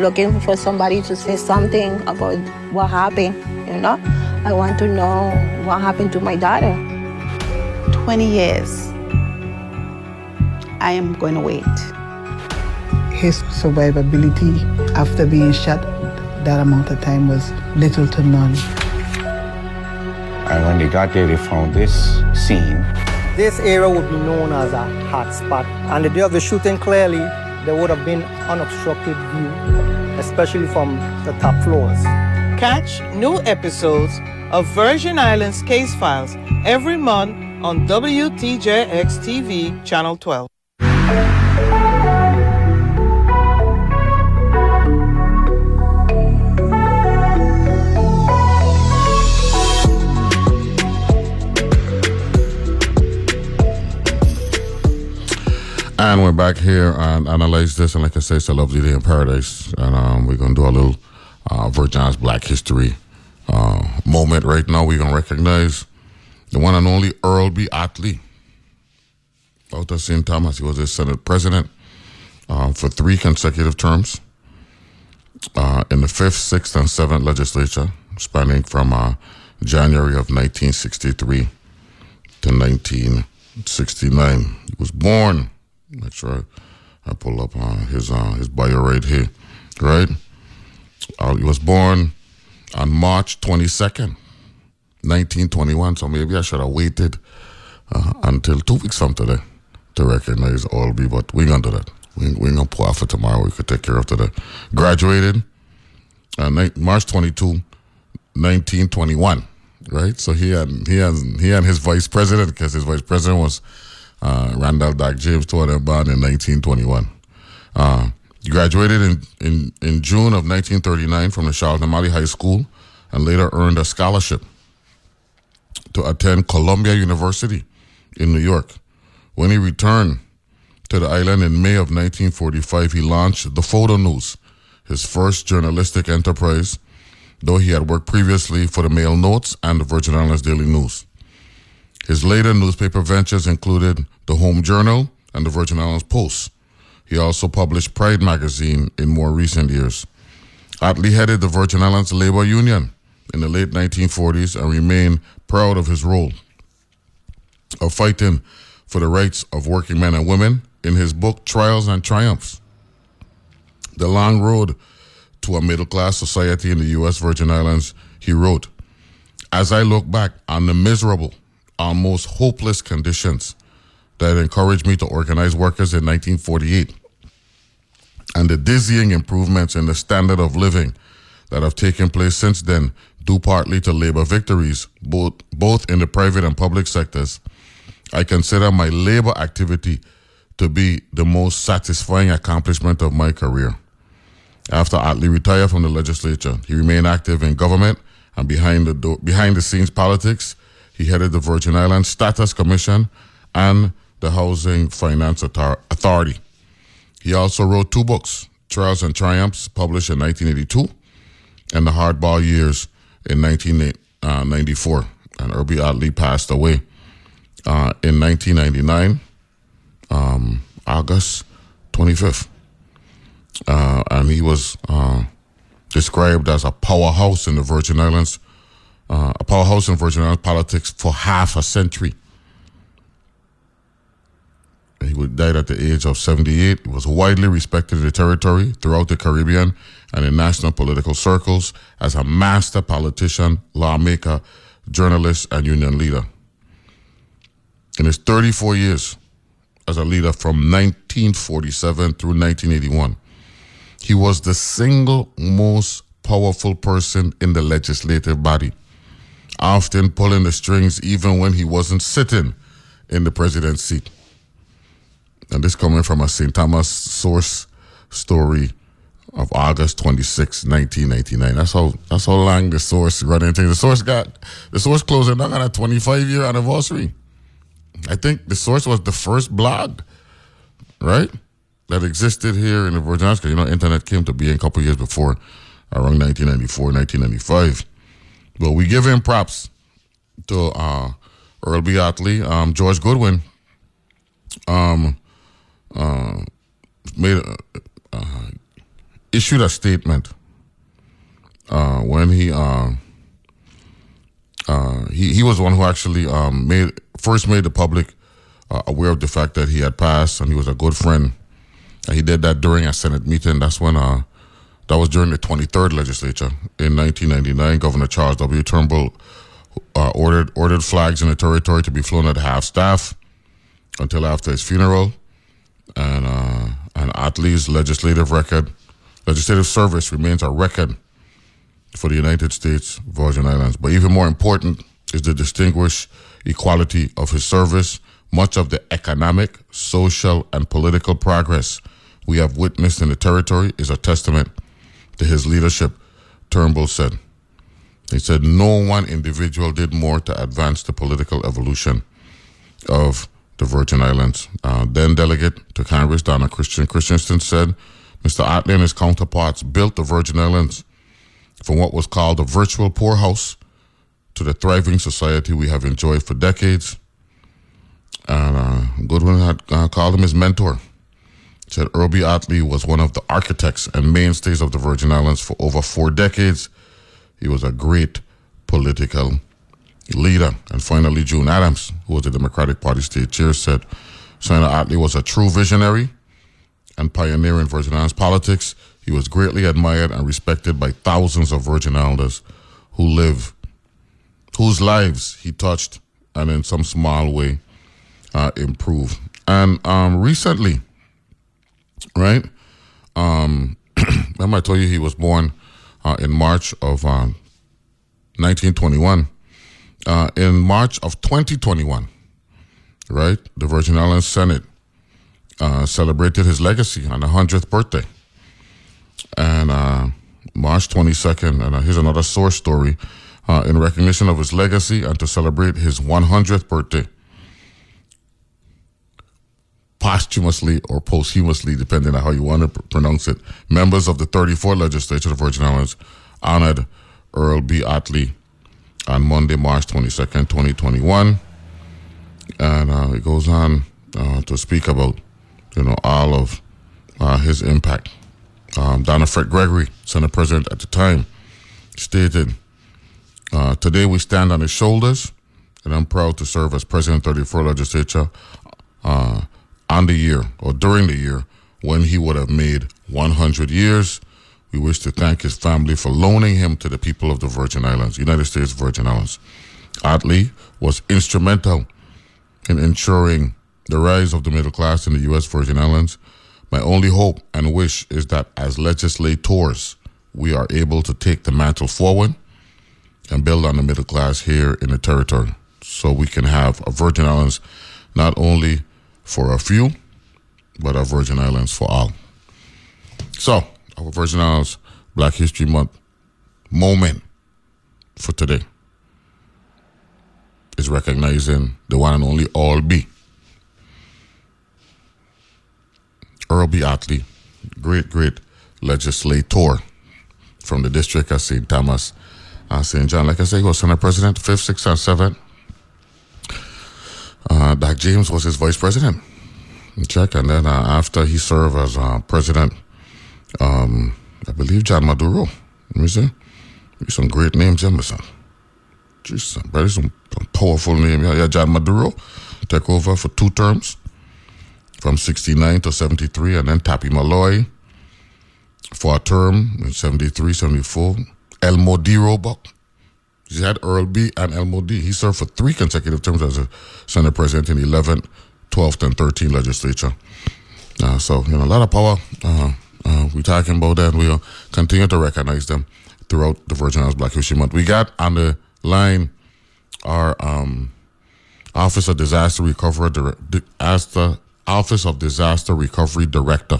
Looking for somebody to say something about what happened, you know? I want to know what happened to my daughter. 20 years. I am going to wait. His survivability after being shot that amount of time was little to none. And when they got there, they found this scene. This area would be known as a hot spot. And the day of the shooting, clearly, there would have been unobstructed view, especially from the top floors. Catch new episodes of Virgin Islands Case Files every month on WTJX TV, Channel 12. And we're back here and analyze this. And like I say, it's a lovely day in paradise. And um, we're going to do a little uh, Virgin's Black History uh, moment right now. We're going to recognize the one and only Earle B. Ottley out of St. Thomas. He was a Senate president uh, for three consecutive terms uh, in the fifth, sixth, and seventh legislature, spanning from uh, January of 1963 to 1969. He was born Make sure I, pull up uh, his uh, his bio right here. Right, uh, he was born on March twenty second, nineteen twenty one. So maybe I should have waited uh, until two weeks from today to recognize all Albie. But we ain't gonna do that. We we gonna pull out for tomorrow. We could take care of today. Graduated uh, March 22, 1921. Right, so he had he has he and his vice president because his vice president was uh, Randall Doc James taught him about in 1921. Uh, he graduated in, in, in June of 1939 from the Charlotte Amalie High School and later earned a scholarship to attend Columbia University in New York. When he returned to the island in May of 1945, he launched the Photo News, his first journalistic enterprise, though he had worked previously for the Mail Notes and the Virgin Islands Daily News. His later newspaper ventures included the Home Journal and the Virgin Islands Post. He also published Pride magazine in more recent years. Ottley headed the Virgin Islands Labor Union in the late 1940s and remained proud of his role of fighting for the rights of working men and women in his book Trials and Triumphs. The Long Road to a Middle Class Society in the U.S. Virgin Islands, he wrote, As I look back on the miserable, almost hopeless conditions that encouraged me to organize workers in 1948 and the dizzying improvements in the standard of living that have taken place since then due partly to labor victories both both in the private and public sectors i consider my labor activity to be the most satisfying accomplishment of my career. After Ottley retired from the legislature he remained active in government and behind the do- behind the scenes politics he headed the virgin islands status commission and the Housing Finance Authority. He also wrote two books, Trials and Triumphs, published in 1982, and The Hardball Years in 1994. And Herbie Ottley passed away uh, in 1999, um, August 25th. Uh, and he was uh, described as a powerhouse in the Virgin Islands, uh, a powerhouse in Virgin Islands politics for half a century. He would died at the age of 78. He was widely respected in the territory, throughout the Caribbean, and in national political circles as a master politician, lawmaker, journalist, and union leader. In his 34 years as a leader from 1947 through 1981, he was the single most powerful person in the legislative body, often pulling the strings even when he wasn't sitting in the president's seat and this coming from a St. Thomas source story of August 26, 1999. That's how that's how long the source running things. The source got the source closing down on a 25 year anniversary. I think the source was the first blog, right? That existed here in the Virgin Islands. You know, internet came to be a couple years before, around 1994, 1995. But we give him props to uh, Earle B. Ottley, um, George Goodwin, um, uh, made a, uh, issued a statement uh, when he uh, uh, he he was the one who actually um, made first made the public uh, aware of the fact that he had passed and he was a good friend. And he did that during a Senate meeting. That's when that was during the 23rd legislature in 1999. Governor Charles W. Turnbull uh, ordered ordered flags in the territory to be flown at half staff until after his funeral, and uh, and Ottley's legislative record, legislative service remains a record for the United States Virgin Islands. But even more important is the distinguished equality of his service. Much of the economic, social, and political progress we have witnessed in the territory is a testament to his leadership, Turnbull said. He said no one individual did more to advance the political evolution of the Virgin Islands. Uh, then delegate to Congress, Donna Christian Christensen, said Mr. Ottley and his counterparts built the Virgin Islands from what was called a virtual poorhouse to the thriving society we have enjoyed for decades. And uh, Goodwin had uh, called him his mentor. Said Earle B. Ottley was one of the architects and mainstays of the Virgin Islands for over four decades. He was a great political leader. And finally, June Adams, who was the Democratic Party state chair, said Senator Ottley was a true visionary and pioneer in Virgin Islands politics. He was greatly admired and respected by thousands of Virgin Islanders who live, whose lives he touched and in some small way uh, improved. And um, recently, right? Um, [clears throat] remember I told you he was born uh, in March of um, 1921. Uh, in March of 2021, right? The Virgin Islands Senate uh, celebrated his legacy on the 100th birthday. And uh, March 22nd, and uh, here's another source story uh, in recognition of his legacy and to celebrate his 100th birthday, posthumously or posthumously, depending on how you want to pr- pronounce it, members of the 34th legislature of the Virgin Islands honored Earle B. Ottley on Monday, March 22nd, 2021. And uh, it goes on uh, to speak about, you know, all of uh, his impact. Um, Donna Frett-Gregory, Senate President at the time, stated, uh, Today we stand on his shoulders, and I'm proud to serve as President 34 Legislature uh, on the year or during the year when he would have made 100 years. We wish to thank his family for loaning him to the people of the Virgin Islands, United States Virgin Islands. Ottley was instrumental in ensuring the rise of the middle class in the U.S. Virgin Islands. My only hope and wish is that as legislators, we are able to take the mantle forward and build on the middle class here in the territory so we can have a Virgin Islands not only for a few, but our Virgin Islands for all. So, our Virgin Islands Black History Month moment for today is recognizing the one and only All B. Earle B. Ottley, great, great legislator from the district of St. Thomas and St. John. Like I say, he was Senate President, 5th, 6th, and 7th. Uh, Doc James was his vice president. Check. And then uh, after he served as uh, president, um, I believe John Maduro. Let me see. Some great names, Emerson. Jesus, brother, some, powerful name. Yeah, yeah, John Maduro took over for two terms from 69 to 73, and then Tappy Malloy for a term in 73, 74. Elmo D. Roebuck. He had Earle B. and El D. He served for three consecutive terms as a Senate President in 11th, 12th, and 13th legislature. Uh, so, you know, a lot of power. Uh, uh, we're talking about that. We'll continue to recognize them throughout the Virgin Islands Black History Month. We got on the line our um, Office of Disaster Recovery Dir- Di- as the Office of Disaster Recovery Director,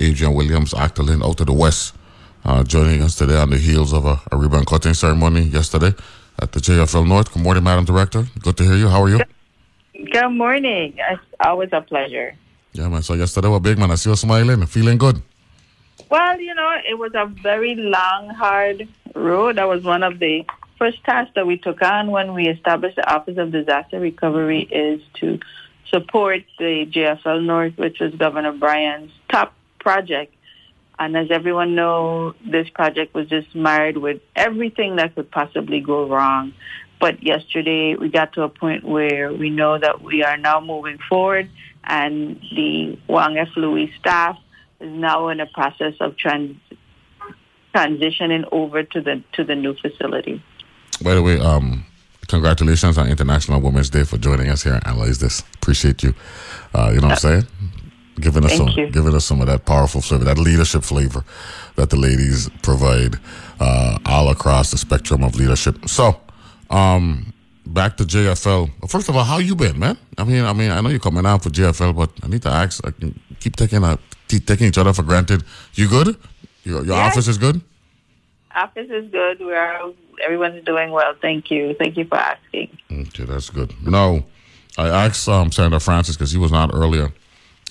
Adrienne Williams, Octalien, out of the West, uh, joining us today on the heels of a, a ribbon cutting ceremony yesterday at the JFL North. Good morning, Madam Director. Good to hear you. How are you? Good morning. It's always a pleasure. Yeah, man. So yesterday was big, man. I see you smiling, feeling good. Well, you know, it was a very long, hard road. That was one of the first tasks that we took on when we established the Office of Disaster Recovery is to support the JFL North, which was Governor Bryan's top project. And as everyone knows, this project was just marred with everything that could possibly go wrong. But yesterday we got to a point where we know that we are now moving forward and the Juan F. Luis staff is now in a process of trans- transitioning over to the to the new facility. By the way, um, congratulations on International Women's Day for joining us here and analyze this. Appreciate you. Uh, you know what I'm saying? Giving us Thank some, you. giving us some of that powerful flavor, that leadership flavor that the ladies provide uh, all across the spectrum of leadership. So, um, back to JFL. First of all, how you been, man? I mean, I mean, I know you're coming out for JFL, but I need to ask. I can keep taking a keep taking each other for granted. You good? Your your Yeah. office is good. Office is good. We are everyone's doing well. Thank you. Thank you for asking. Okay, that's good. No, I asked um, Senator Francis because he was not earlier.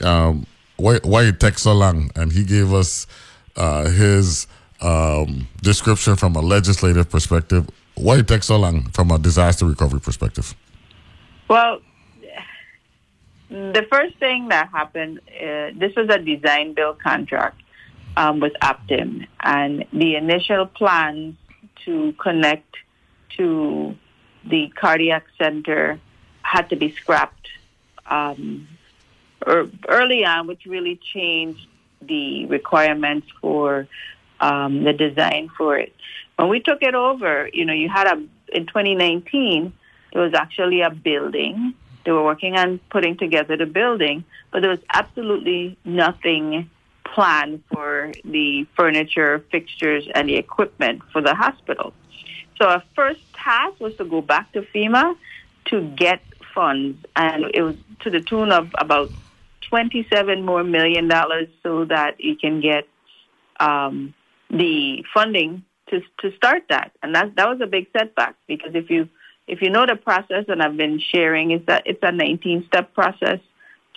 Um, why why it takes so long? And he gave us uh, his um, description from a legislative perspective. Why it takes so long from a disaster recovery perspective? Well, the first thing that happened, uh, this was a design build contract um, with Optim, and the initial plans to connect to the cardiac center had to be scrapped um, early on, which really changed the requirements for um, the design for it. When we took it over, you know, you had a in 2019 there was actually a building. They were working on putting together the building, but there was absolutely nothing planned for the furniture, fixtures, and the equipment for the hospital. So our first task was to go back to FEMA to get funds, and it was to the tune of about 27 more million dollars so that you can get um, the funding to to start that. And that that was a big setback because if you if you know the process, and I've been sharing, is that it's a 19 step process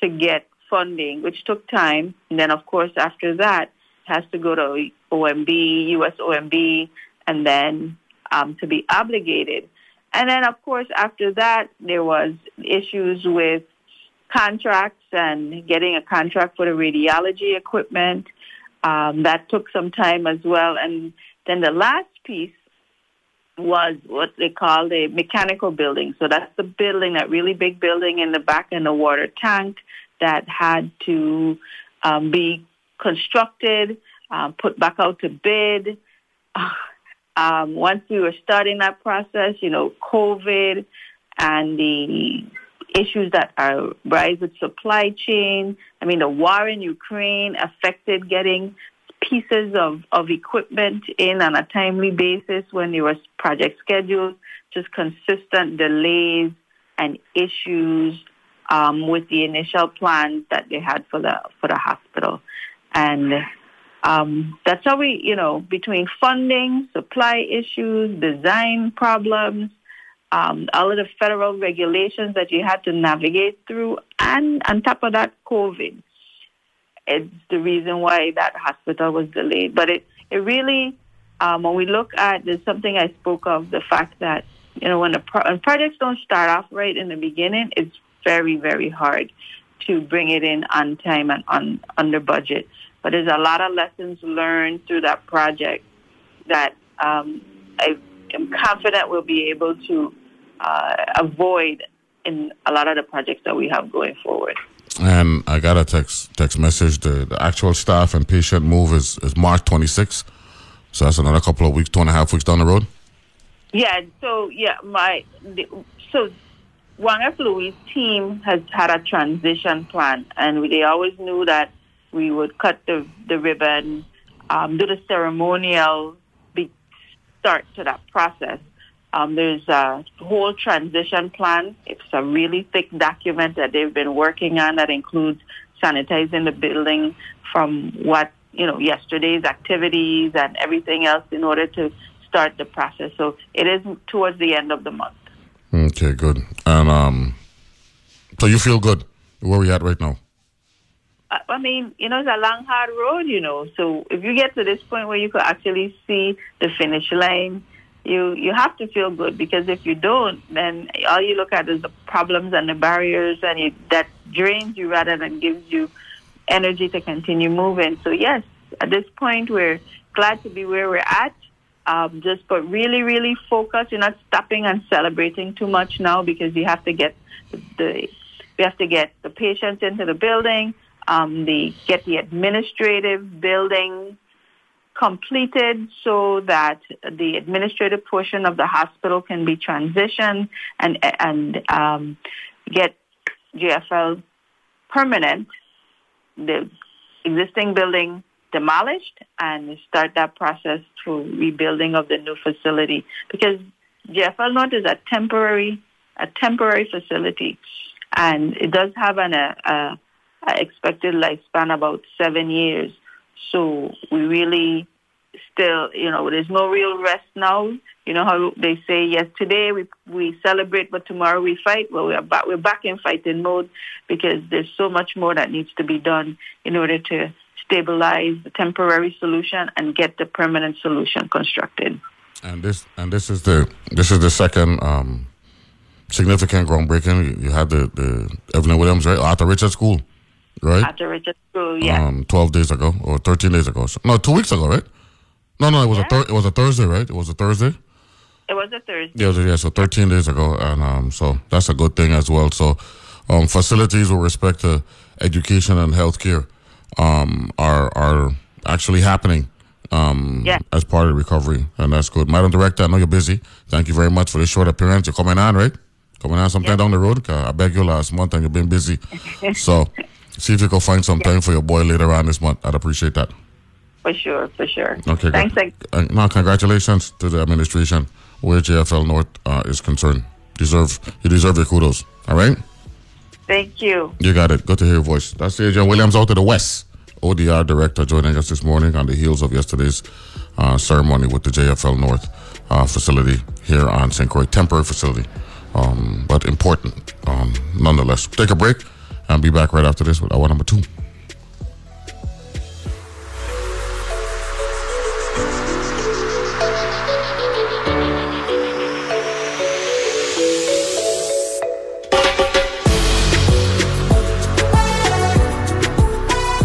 to get funding, which took time. And then, of course, after that, it has to go to OMB, US OMB, and then um, to be obligated. And then, of course, after that, there was issues with contracts and getting a contract for the radiology equipment. Um, that took some time as well. And then the last piece was what they call the mechanical building. So that's the building, that really big building in the back and the water tank that had to um, be constructed, um, put back out to bid. [sighs] Um, once we were starting that process, you know, COVID and the issues that are rise with supply chain. I mean, the war in Ukraine affected getting pieces of, of equipment in on a timely basis when there was project schedules, just consistent delays and issues um, with the initial plans that they had for the for the hospital. And um, that's how we, you know, between funding, supply issues, design problems, um, all of the federal regulations that you had to navigate through, and on top of that, COVID. It's the reason why that hospital was delayed. But it, it really, um, when we look at, there's something I spoke of, the fact that, you know, when, the pro- when projects don't start off right in the beginning, it's very, very hard to bring it in on time and on under budget. But there's a lot of lessons learned through that project that um, I am confident we'll be able to uh, avoid in a lot of the projects that we have going forward. And I got a text text message. The, the actual staff and patient move is, is March 26th. So that's another couple of weeks, two and a half weeks down the road. Yeah. So yeah, my the, so Juan F. Luis' team has had a transition plan, and we, they always knew that we would cut the the ribbon, um, do the ceremonial be, start to that process. Um, there's a whole transition plan. It's a really thick document that they've been working on that includes sanitizing the building from what you know yesterday's activities and everything else in order to start the process. So it is towards the end of the month. Okay, good. And um, so you feel good where we at right now? I I mean, you know, it's a long, hard road, you know. So if you get to this point where you could actually see the finish line, you you have to feel good because if you don't, then all you look at is the problems and the barriers, and you, that drains you rather than gives you energy to continue moving. So yes, at this point, we're glad to be where we're at. Um, just but really, really focus. You're not stopping and celebrating too much now because you have to get the, we have to get the patients into the building, um, the get the administrative building completed so that the administrative portion of the hospital can be transitioned and and um, get JFL permanent, the existing building demolished, and start that process to rebuilding of the new facility because JFL North is a temporary a temporary facility, and it does have an a, a, a expected lifespan about seven years. So we really still, you know, there's no real rest now. You know how they say, yes, today we we celebrate, but tomorrow we fight. Well, we're back we're back in fighting mode because there's so much more that needs to be done in order to stabilize the temporary solution and get the permanent solution constructed. And this and this is the this is the second um, significant groundbreaking. You, you had the, the Evelyn Williams, right? Arthur Richard School, right? At the Richard School, yeah. Um, twelve days ago or thirteen days ago. No, two weeks ago, right? No, no, it was a thir- it was a Thursday, right? It was a Thursday. it was a Thursday. Yeah, yeah. So thirteen days ago, and um, so that's a good thing as well. So, um, facilities with respect to education and healthcare, um, are are actually happening. Um, Yeah. as part of recovery, and that's good. Madam Director, I know you're busy. Thank you very much for this short appearance. You're coming on, right? Coming on sometime down the road. I begged you last month, and you've been busy. so, see if you can find some time for your boy later on this month. I'd appreciate that. For sure, for sure. Okay, Thanks. good. Uh, no, congratulations to the administration where JFL North uh, is concerned. Deserve you deserve your kudos. All right, Thank you. you got it. Good to hear your voice. That's the Adrienne Williams out to the west. ODR director joining us this morning on the heels of yesterday's uh, ceremony with the JFL North uh, facility here on St. Croix, temporary facility, um, but important um, nonetheless. Take a break and be back right after this with hour number two.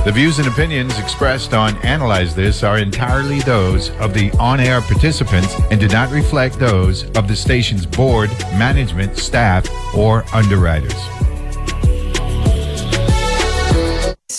The views and opinions expressed on Analyze This are entirely those of the on air participants and do not reflect those of the station's board, management, staff, or underwriters.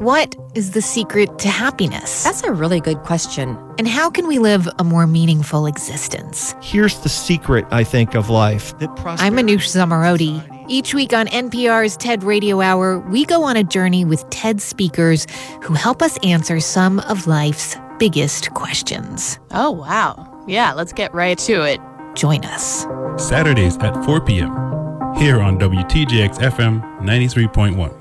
What is the secret to happiness? That's a really good question. And how can we live a more meaningful existence? Here's the secret, I think, of life. I'm Manoush Zomorodi. Each week on NPR's TED Radio Hour, we go on a journey with TED speakers who help us answer some of life's biggest questions. Oh, wow. Yeah, let's get right to it. Join us. Saturdays at 4 p.m. here on WTJX FM 93.1.